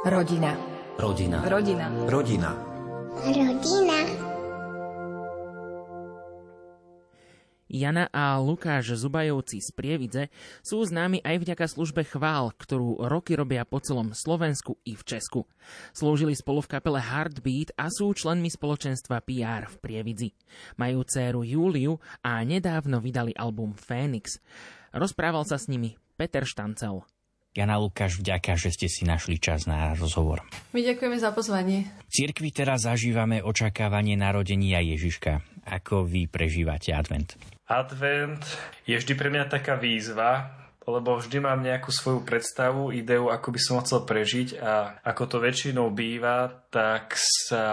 Rodina. Rodina. Rodina. Rodina. Rodina. Jana a Lukáš Zubajovci z Prievidze sú známi aj vďaka službe chvál, ktorú roky robia po celom Slovensku i v Česku. Slúžili spolu v kapele Heartbeat a sú členmi spoločenstva PR v Prievidzi. Majú dceru Júliu a nedávno vydali album Phoenix. Rozprával sa s nimi Peter Štancel. Jana Lukáš, vďaka, že ste si našli čas na rozhovor. My ďakujeme za pozvanie. V cirkvi teraz zažívame očakávanie narodenia Ježiška. Ako vy prežívate advent? Advent je vždy pre mňa taká výzva, lebo vždy mám nejakú svoju predstavu, ideu, ako by som chcel prežiť a ako to väčšinou býva, tak sa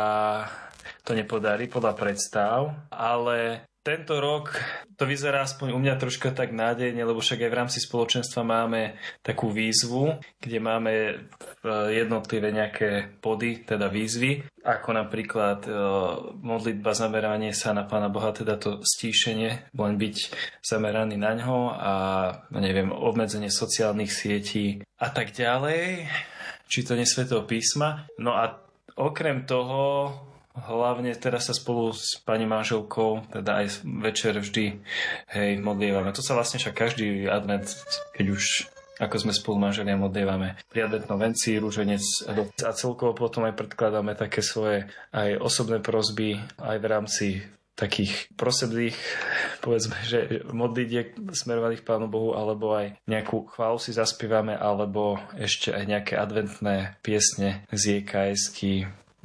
to nepodarí podľa predstav, ale tento rok to vyzerá aspoň u mňa troška tak nádejne, lebo však aj v rámci spoločenstva máme takú výzvu, kde máme jednotlivé nejaké body, teda výzvy, ako napríklad e, modlitba zameranie sa na Pána Boha, teda to stíšenie, len byť zameraný na ňo a neviem, obmedzenie sociálnych sietí a tak ďalej, čítanie svätého písma. No a okrem toho hlavne teraz sa spolu s pani manželkou, teda aj večer vždy, hej, modlievame. To sa vlastne však každý advent, keď už ako sme spolu manželia modlievame pri adventnom venci, rúženec a celkovo potom aj predkladáme také svoje aj osobné prozby aj v rámci takých prosedlých, povedzme, že modlitiek smerovaných Pánu Bohu, alebo aj nejakú chválu si zaspívame, alebo ešte aj nejaké adventné piesne z jks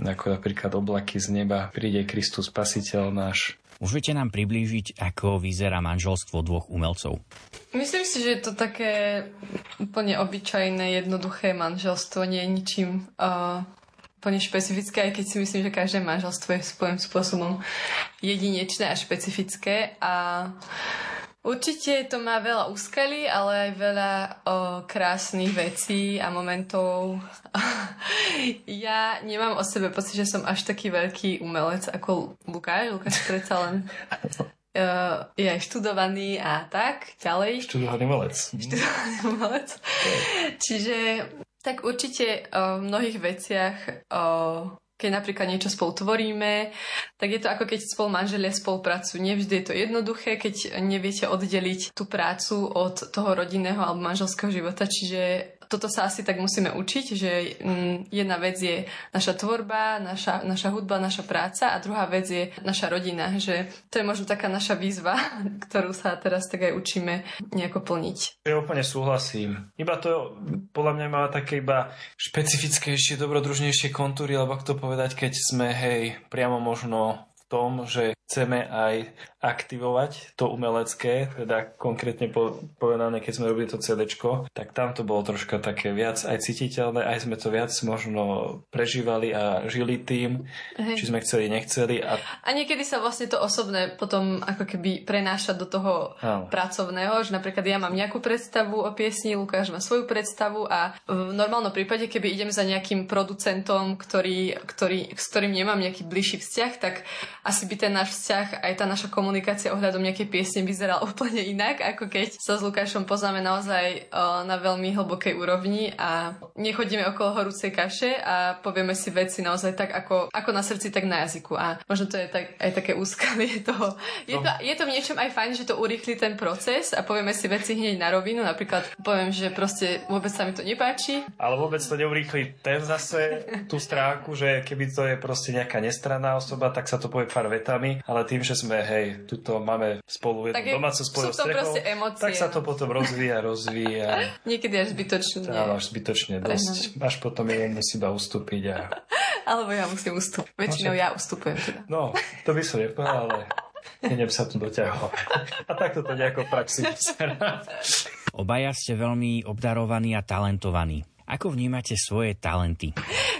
ako napríklad oblaky z neba, príde Kristus Spasiteľ náš. Môžete nám priblížiť, ako vyzerá manželstvo dvoch umelcov? Myslím si, že je to také úplne obyčajné, jednoduché manželstvo, nie je ničím uh, úplne špecifické, aj keď si myslím, že každé manželstvo je svojím spôsobom jedinečné a špecifické. A Určite to má veľa úskalí, ale aj veľa o, krásnych vecí a momentov. ja nemám o sebe pocit, že som až taký veľký umelec ako Lukáš. Lukáš predsa len uh, je aj študovaný a tak ďalej. Študovaný umelec. Študovaný umelec. Čiže tak určite o mnohých veciach o, keď napríklad niečo spolu tvoríme, tak je to ako keď spolu manželia spolupracujú. Nevždy je to jednoduché, keď neviete oddeliť tú prácu od toho rodinného alebo manželského života, čiže toto sa asi tak musíme učiť, že mm, jedna vec je naša tvorba, naša, naša hudba, naša práca a druhá vec je naša rodina, že to je možno taká naša výzva, ktorú sa teraz tak aj učíme nejako plniť. Ja úplne súhlasím. Iba to podľa mňa má také iba špecifickejšie, dobrodružnejšie kontúry, alebo ako to povedať, keď sme, hej, priamo možno v tom, že chceme aj aktivovať to umelecké, teda konkrétne povedané, keď sme robili to CD, tak tam to bolo troška také viac aj cítiteľné, aj sme to viac možno prežívali a žili tým, Hej. či sme chceli, nechceli. A... a niekedy sa vlastne to osobné potom ako keby prenáša do toho Áno. pracovného, že napríklad ja mám nejakú predstavu o piesni, Lukáš má svoju predstavu a v normálnom prípade, keby idem za nejakým producentom, ktorý, ktorý, s ktorým nemám nejaký bližší vzťah, tak asi by ten náš vzťah, aj tá naša komunikácia ohľadom nejakej piesne vyzerala úplne inak, ako keď sa s Lukášom poznáme naozaj o, na veľmi hlbokej úrovni a nechodíme okolo horúcej kaše a povieme si veci naozaj tak, ako, ako na srdci, tak na jazyku. A možno to je tak, aj také úskalie toho. Je, no. to, je to v niečom aj fajn, že to urýchli ten proces a povieme si veci hneď na rovinu. Napríklad poviem, že proste vôbec sa mi to nepáči. Ale vôbec to neurýchli ten zase tú stránku, že keby to je proste nejaká nestranná osoba, tak sa to povie pár vetami ale tým, že sme, hej, tuto máme spolu jednu domácu spolu strechou, tak sa to potom rozvíja, rozvíja. Niekedy až zbytočne. Áno, až zbytočne dosť. Až potom jeden musí iba ustúpiť. A... Alebo ja musím ustúpiť. Väčšinou ja ustupujem teda. No, to by som nepovedal, ale Idem sa tu doťahovať. A takto to nejako v praxi vyzerá. Obaja ste veľmi obdarovaní a talentovaní. Ako vnímate svoje talenty?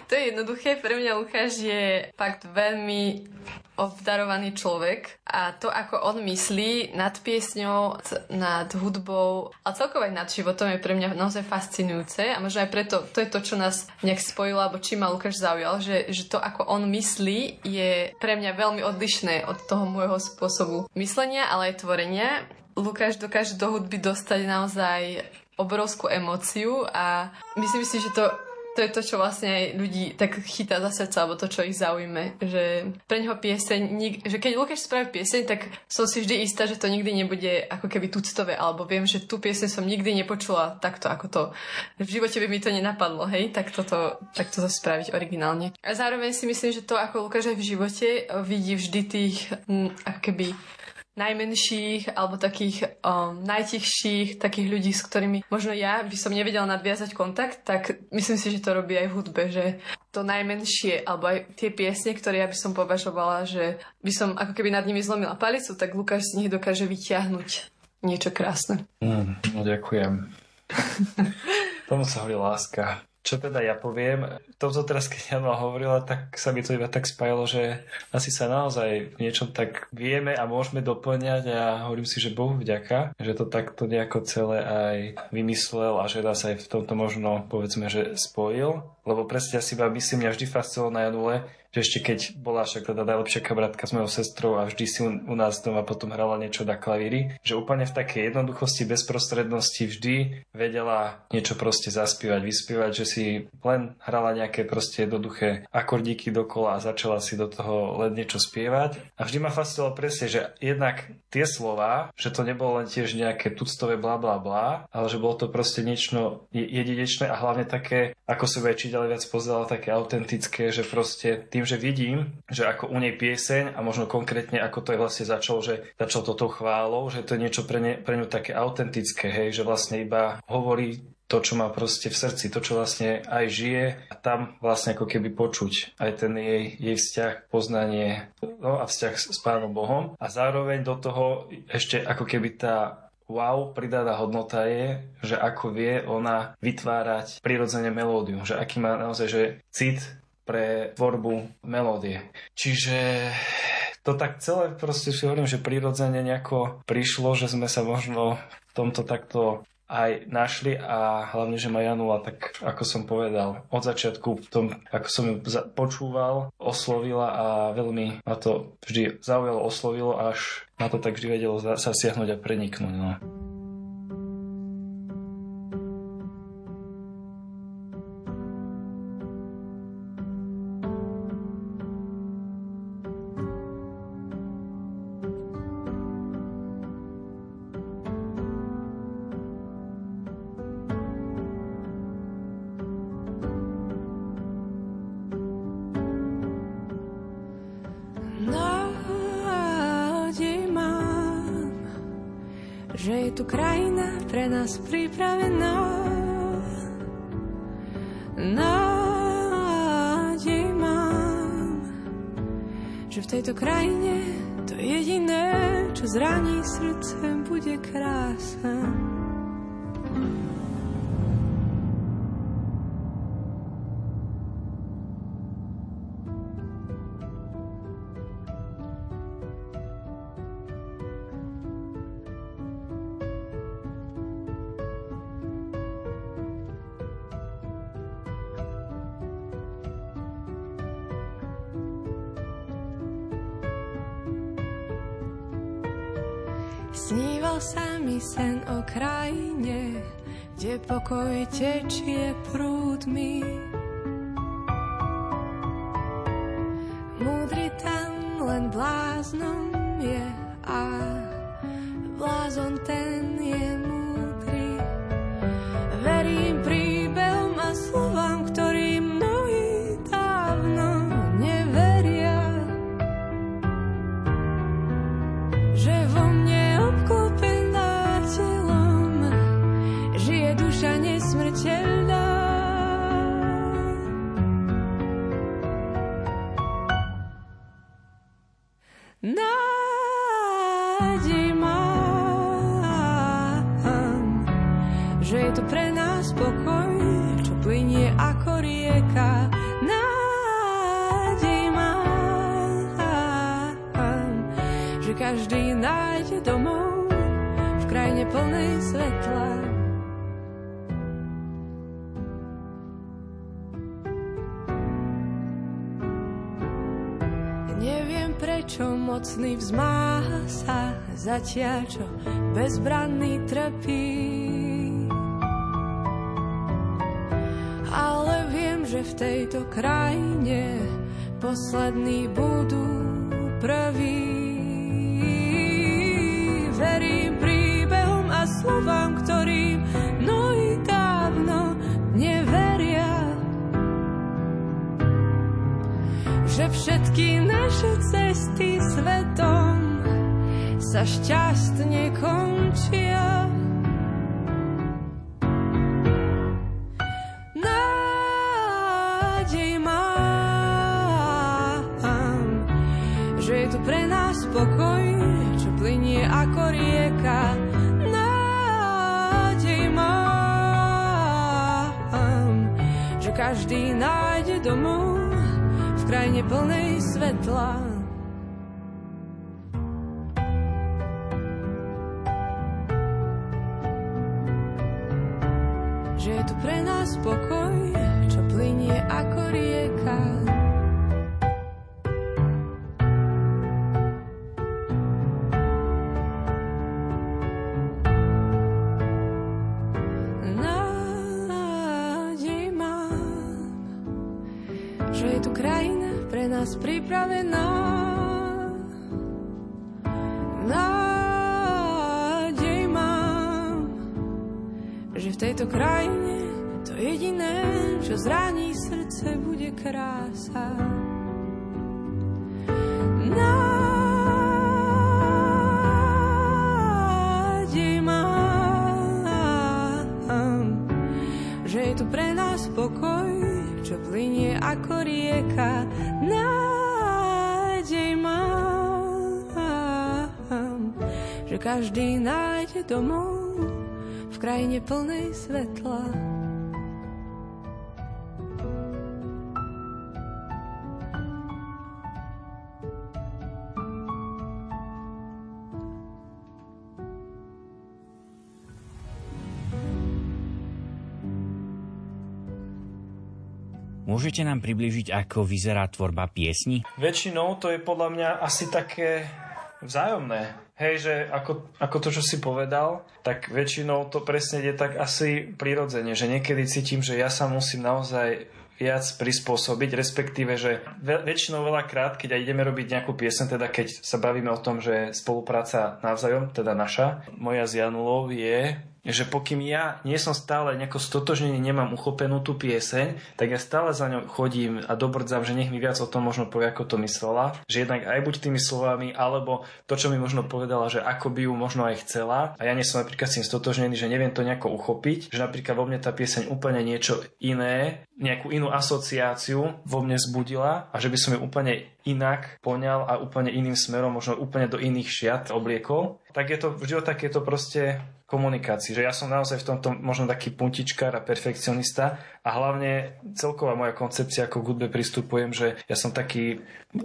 To je jednoduché. Pre mňa Lukáš je fakt veľmi obdarovaný človek a to, ako on myslí nad piesňou, nad hudbou a celkovo aj nad životom je pre mňa naozaj fascinujúce a možno aj preto to je to, čo nás nejak spojilo, alebo či ma Lukáš zaujal, že, že to, ako on myslí, je pre mňa veľmi odlišné od toho môjho spôsobu myslenia, ale aj tvorenia. Lukáš dokáže do hudby dostať naozaj obrovskú emóciu a myslím si, že to to je to, čo vlastne aj ľudí tak chytá za srdce, alebo to, čo ich zaujme. Že pre neho pieseň, že keď Lukáš spraví pieseň, tak som si vždy istá, že to nikdy nebude ako keby tuctové, alebo viem, že tú pieseň som nikdy nepočula takto, ako to. V živote by mi to nenapadlo, hej, tak toto, tak toto spraviť originálne. A zároveň si myslím, že to, ako Lukáš aj v živote vidí vždy tých, ako keby najmenších alebo takých um, najtichších, takých ľudí, s ktorými možno ja by som nevedela nadviazať kontakt, tak myslím si, že to robí aj v hudbe, že to najmenšie, alebo aj tie piesne, ktoré ja by som považovala, že by som ako keby nad nimi zlomila palicu, tak Lukáš z nich dokáže vyťahnuť niečo krásne. Mm, no ďakujem. Tomu sa hovorí láska. Čo teda ja poviem, to, čo teraz keď Jana hovorila, tak sa mi to iba tak spájalo, že asi sa naozaj v niečom tak vieme a môžeme doplňať a hovorím si, že Bohu vďaka, že to takto nejako celé aj vymyslel a že nás aj v tomto možno povedzme, že spojil. Lebo presne ja si iba myslím, mňa vždy fascinovalo na Janule, že ešte keď bola však teda najlepšia kamarátka s mojou sestrou a vždy si u nás doma potom hrala niečo na klavíri, že úplne v takej jednoduchosti, bezprostrednosti vždy vedela niečo proste zaspievať, vyspievať, že si len hrala nejaké proste jednoduché akordíky dokola a začala si do toho len niečo spievať. A vždy ma fascinovalo presne, že jednak tie slova, že to nebolo len tiež nejaké tuctové bla bla bla, ale že bolo to proste niečo jedinečné a hlavne také, ako sa väčší ďalej viac pozerala, také autentické, že proste tým tým, že vidím, že ako u nej pieseň a možno konkrétne ako to je vlastne začal, že začal toto chválou, že to je niečo pre, ne, pre ňu také autentické, hej, že vlastne iba hovorí to, čo má proste v srdci, to, čo vlastne aj žije a tam vlastne ako keby počuť aj ten jej, jej vzťah, poznanie no a vzťah s, s Pánom Bohom. A zároveň do toho ešte ako keby tá wow, pridaná hodnota je, že ako vie ona vytvárať prirodzene melódiu, že aký má naozaj že cit pre tvorbu melódie. Čiže to tak celé proste si hovorím, že prirodzene nejako prišlo, že sme sa možno v tomto takto aj našli a hlavne, že ma Janula, tak ako som povedal, od začiatku v tom, ako som ju počúval, oslovila a veľmi ma to vždy zaujalo, oslovilo, až na to tak vždy vedelo sa siahnuť a preniknúť. No. Nás pripravená. Nádej mám, že v tejto krajine to jediné, čo zraní srdce, bude krása. Pokoj tečie prúdmi. Múdry tam len bláznom je a blázon nájde domov v krajine plnej svetla. čo mocný vzmáha sa, zatiaľ čo bezbranný trpí. Ale viem, že v tejto krajine poslední budú prví. Slovám, ktorým mnohí dávno neveria. Že všetky naše cesty svetom sa šťastne končia. Každý nájde domov v krajine plnej svetla. Nás pripravená. Nádej mám, že v tejto krajine to jediné, čo zraní srdce, bude krása. Každý nájde domov v krajine plnej svetla. Môžete nám približiť, ako vyzerá tvorba piesni? Väčšinou to je podľa mňa asi také vzájomné. Hej, že ako, ako to, čo si povedal, tak väčšinou to presne je tak asi prirodzene, že niekedy cítim, že ja sa musím naozaj viac prispôsobiť, respektíve, že väčšinou veľakrát, keď aj ideme robiť nejakú piesen, teda keď sa bavíme o tom, že spolupráca navzájom, teda naša, moja s Janulou je že pokým ja nie som stále nejako stotožnený, nemám uchopenú tú pieseň, tak ja stále za ňou chodím a dobrdzam, že nech mi viac o tom možno povie, ako to myslela. Že jednak aj buď tými slovami, alebo to, čo mi možno povedala, že ako by ju možno aj chcela. A ja nie som napríklad s tým stotožnený, že neviem to nejako uchopiť, že napríklad vo mne tá pieseň úplne niečo iné, nejakú inú asociáciu vo mne zbudila a že by som ju úplne inak poňal a úplne iným smerom, možno úplne do iných šiat obliekol. Tak je to, vždy tak je to proste komunikácii. Že ja som naozaj v tomto možno taký puntičkár a perfekcionista a hlavne celková moja koncepcia, ako k hudbe pristupujem, že ja som taký,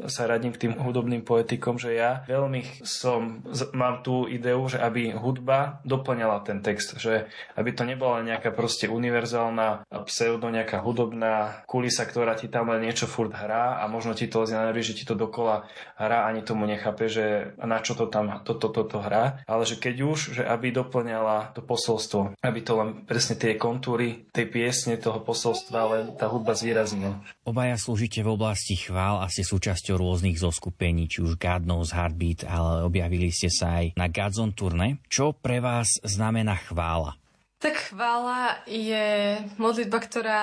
sa radím k tým hudobným poetikom, že ja veľmi som, mám tú ideu, že aby hudba doplňala ten text, že aby to nebola nejaká proste univerzálna pseudo, nejaká hudobná kulisa, ktorá ti tam len niečo furt hrá a možno ti to lezie na že ti to dokola hrá, ani tomu nechápe, že na čo to tam toto, toto to, to hrá, ale že keď už, že aby doplňala to posolstvo, aby to len presne tie kontúry tej piesne, toho posolstva, len tá hudba zvýraznila. Obaja slúžite v oblasti chvál a ste súčasťou rôznych zoskupení, či už God Knows Heartbeat, ale objavili ste sa aj na Godzone turné. Čo pre vás znamená chvála? Tak chvála je modlitba, ktorá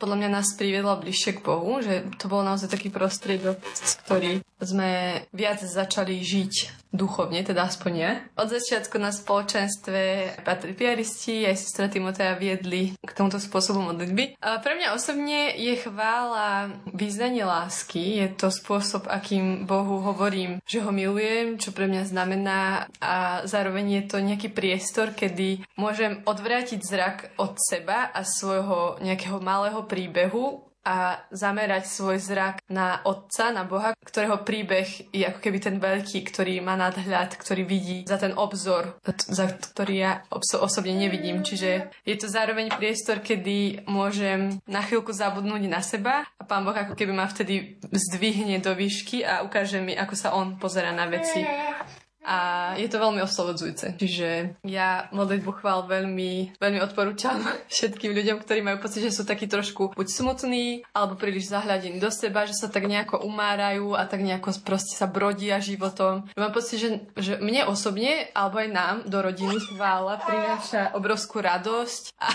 podľa mňa nás priviedla bližšie k Bohu, že to bol naozaj taký prostriedok, cez ktorý sme viac začali žiť duchovne, teda aspoň ja. Od začiatku na spoločenstve Patri Piaristi aj sestra Timotea viedli k tomuto spôsobu modlitby. A pre mňa osobne je chvála význanie lásky. Je to spôsob, akým Bohu hovorím, že ho milujem, čo pre mňa znamená a zároveň je to nejaký priestor, kedy môžem odvrátiť zrak od seba a svojho nejakého malého príbehu a zamerať svoj zrak na Otca, na Boha, ktorého príbeh je ako keby ten veľký, ktorý má nadhľad, ktorý vidí za ten obzor, za ktorý ja osobne nevidím. Čiže je to zároveň priestor, kedy môžem na chvíľku zabudnúť na seba a Pán Boh ako keby ma vtedy zdvihne do výšky a ukáže mi, ako sa On pozera na veci. A je to veľmi oslobodzujúce. Čiže ja modlitbu chvál veľmi, veľmi odporúčam všetkým ľuďom, ktorí majú pocit, že sú takí trošku buď smutní, alebo príliš zahľadení do seba, že sa tak nejako umárajú a tak nejako proste sa brodia životom. Mám pocit, že, že mne osobne, alebo aj nám do rodiny chvála prináša obrovskú radosť a,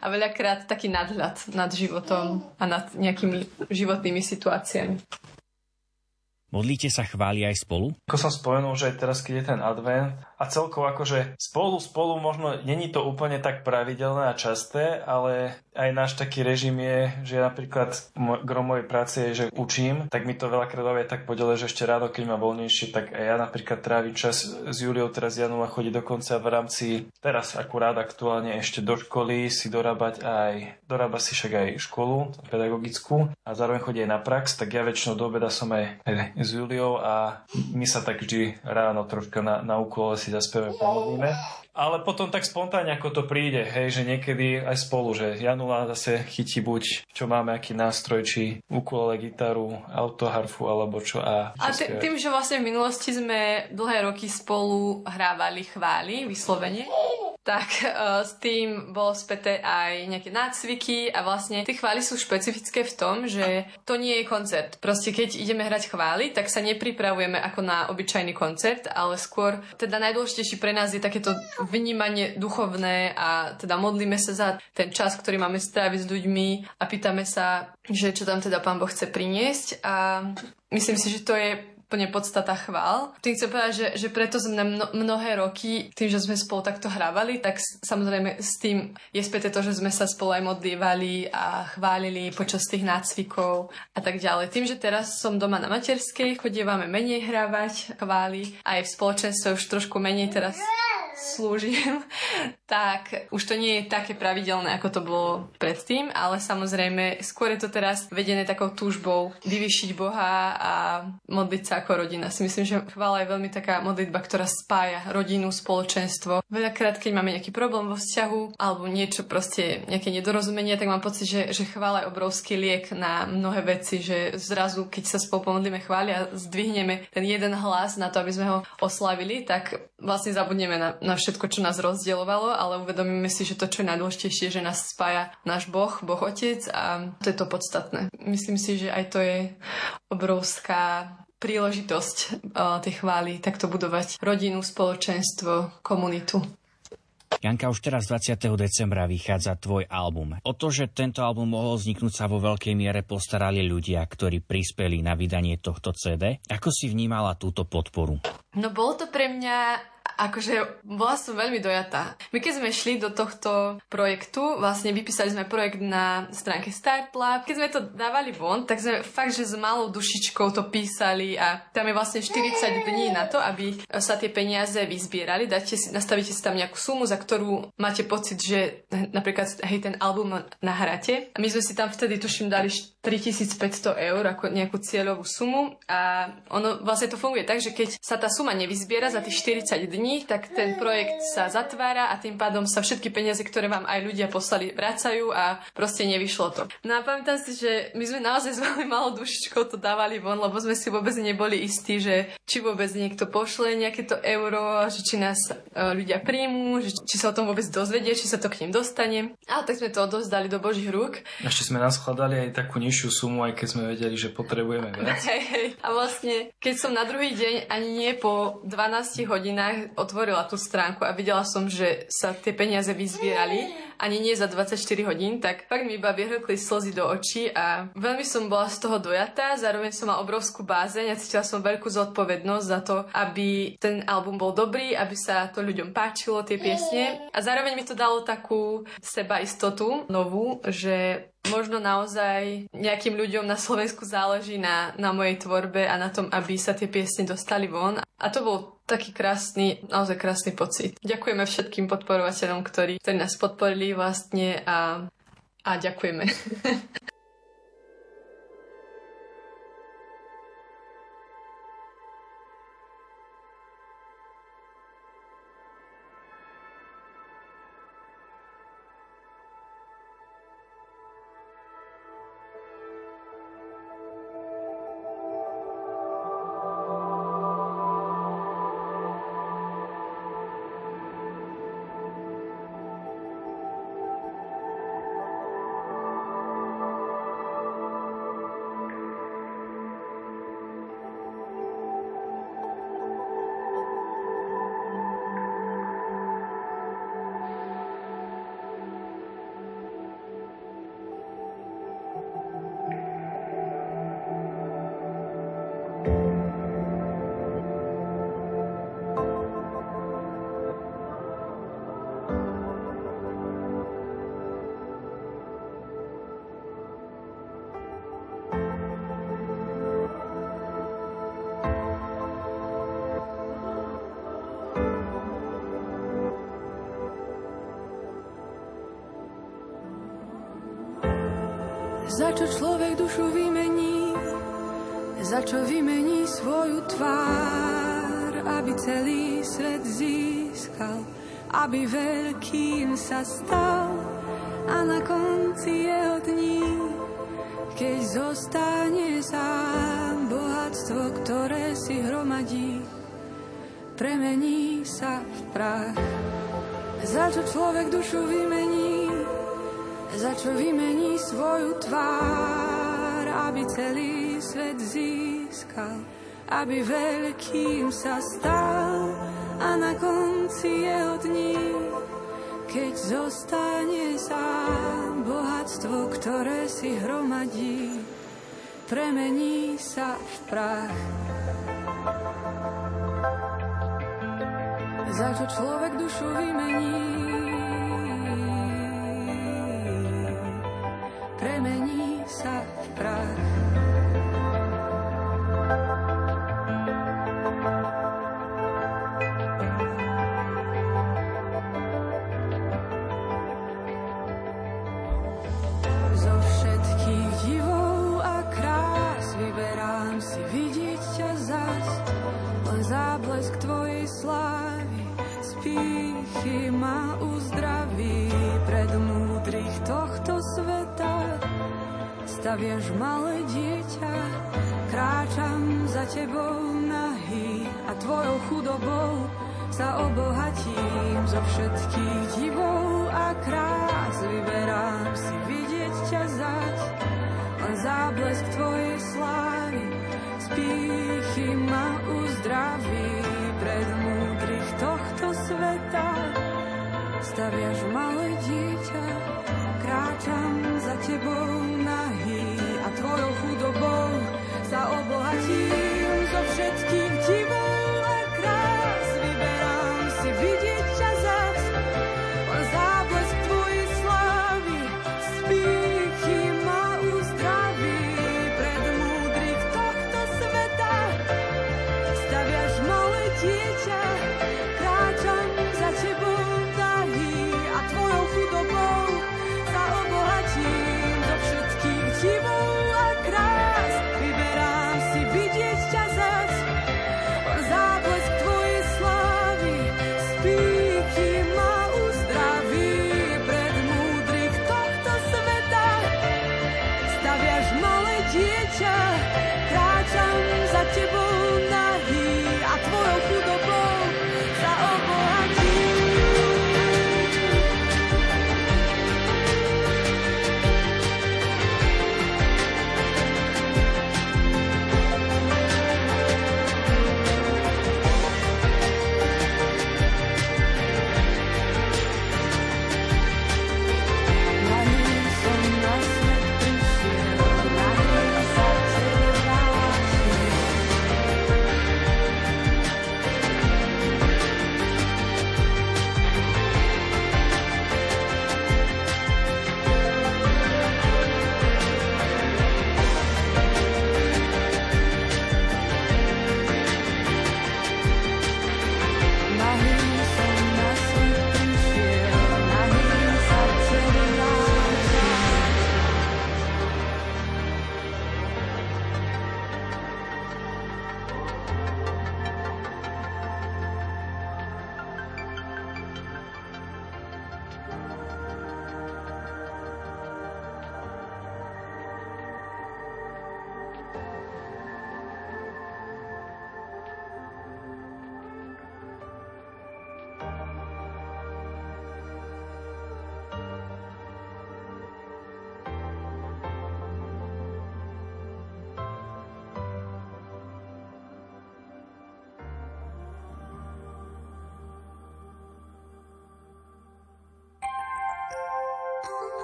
a veľakrát taký nadhľad nad životom a nad nejakými životnými situáciami. Modlíte sa chváli aj spolu? Ako som spomenul, že teraz, keď je ten advent a celkovo akože spolu, spolu možno není to úplne tak pravidelné a časté, ale aj náš taký režim je, že ja napríklad gro mojej práce je, že učím, tak mi to veľakrát aj tak podele, že ešte ráno, keď ma voľnejšie, tak aj ja napríklad trávim čas s Juliou, teraz Janula chodí dokonca v rámci, teraz akurát aktuálne ešte do školy si dorábať aj, dorába si však aj školu pedagogickú a zároveň chodí aj na prax, tak ja väčšinou do obeda som aj, aj s Juliou a my sa tak vždy ráno troška na, na úkole si zaspievame, pomodlíme. Ale potom tak spontánne, ako to príde, hej, že niekedy aj spolu, že Janula zase chytí buď, čo máme, aký nástroj, či ukulele, gitaru, autoharfu, alebo čo. A, a tým, že vlastne v minulosti sme dlhé roky spolu hrávali chvály, vyslovene, tak uh, s tým bolo späté aj nejaké nácviky a vlastne tie chvály sú špecifické v tom, že to nie je koncert. Proste keď ideme hrať chvály, tak sa nepripravujeme ako na obyčajný koncert, ale skôr teda najdôležitejší pre nás je takéto vnímanie duchovné a teda modlíme sa za ten čas, ktorý máme stráviť s ľuďmi a pýtame sa, že čo tam teda Pán Boh chce priniesť a myslím si, že to je úplne podstata chvál. Tým chcem povedať, že, že preto sme mno, mnohé roky, tým, že sme spolu takto hrávali, tak samozrejme s tým je späté to, že sme sa spolu aj modlívali a chválili počas tých nácvikov a tak ďalej. Tým, že teraz som doma na materskej, chodívame menej hrávať chváli, aj v spoločenstve už trošku menej teraz slúžim, tak už to nie je také pravidelné, ako to bolo predtým, ale samozrejme skôr je to teraz vedené takou túžbou vyvyšiť Boha a modliť sa ako rodina. Si myslím, že chvála je veľmi taká modlitba, ktorá spája rodinu, spoločenstvo. Veľakrát, keď máme nejaký problém vo vzťahu alebo niečo proste, nejaké nedorozumenie, tak mám pocit, že, že chvála je obrovský liek na mnohé veci, že zrazu, keď sa spolu pomodlíme chváli a zdvihneme ten jeden hlas na to, aby sme ho oslavili, tak vlastne zabudneme na, na všetko, čo nás rozdielovalo, ale uvedomíme si, že to, čo je najdôležitejšie, že nás spája náš Boh, Boh Otec a to je to podstatné. Myslím si, že aj to je obrovská príležitosť uh, tej chvály, takto budovať rodinu, spoločenstvo, komunitu. Janka, už teraz 20. decembra vychádza tvoj album. O to, že tento album mohol vzniknúť sa vo veľkej miere postarali ľudia, ktorí prispeli na vydanie tohto CD. Ako si vnímala túto podporu? No bolo to pre mňa akože bola som veľmi dojatá. My keď sme šli do tohto projektu, vlastne vypísali sme projekt na stránke Startlab. Keď sme to dávali von, tak sme fakt, že s malou dušičkou to písali a tam je vlastne 40 dní na to, aby sa tie peniaze vyzbierali. Dáte si, nastavíte si tam nejakú sumu, za ktorú máte pocit, že napríklad hej, ten album nahráte. A my sme si tam vtedy, tuším, dali 3500 eur ako nejakú cieľovú sumu a ono vlastne to funguje tak, že keď sa tá suma nevyzbiera za tých 40 dní, tak ten projekt sa zatvára a tým pádom sa všetky peniaze, ktoré vám aj ľudia poslali, vracajú a proste nevyšlo to. No a pamätám si, že my sme naozaj s veľmi malou dušičkou to dávali von, lebo sme si vôbec neboli istí, že či vôbec niekto pošle nejaké to euro, že či nás e, ľudia príjmú, že či sa o tom vôbec dozvedie, či sa to k ním dostane. A tak sme to odovzdali do Božích rúk. Ešte sme nás skladali aj takú nižšiu sumu, aj keď sme vedeli, že potrebujeme viac. Hej, hej. A vlastne, keď som na druhý deň ani nie po 12 hodinách otvorila tú stránku a videla som, že sa tie peniaze vyzbierali, ani nie za 24 hodín, tak fakt mi iba vyhrkli slzy do očí a veľmi som bola z toho dojatá, zároveň som mala obrovskú bázeň a cítila som veľkú zodpovednosť za to, aby ten album bol dobrý, aby sa to ľuďom páčilo, tie piesne. A zároveň mi to dalo takú sebaistotu novú, že možno naozaj nejakým ľuďom na Slovensku záleží na, na mojej tvorbe a na tom, aby sa tie piesne dostali von. A to bol taký krásny, naozaj krásny pocit. Ďakujeme všetkým podporovateľom, ktorí, ktorí nás podporili vlastne a, a ďakujeme. Za čo človek dušu vymení, za čo vymení svoju tvár, aby celý svet získal, aby veľkým sa stal. A na konci jeho dní, keď zostane sám bohatstvo, ktoré si hromadí, premení sa v prach. Za čo človek dušu vymení, za čo vymení svoju tvár, aby celý svet získal, aby veľkým sa stal a na konci jeho dní, keď zostane sám bohatstvo, ktoré si hromadí, premení sa v prach. Za čo človek dušu vymení, premení Staviaš malé dieťa, kráčam za tebou nahý a tvojou chudobou sa obohatím zo všetkých divov a krás. Vyberám si vidieť ťa zať, len záblesk tvojej slávy z pýchy ma uzdraví pred múdrych tohto sveta. Staviaš malé dieťa, kráčam za tebou nahý a tvojou chudobou sa obohatím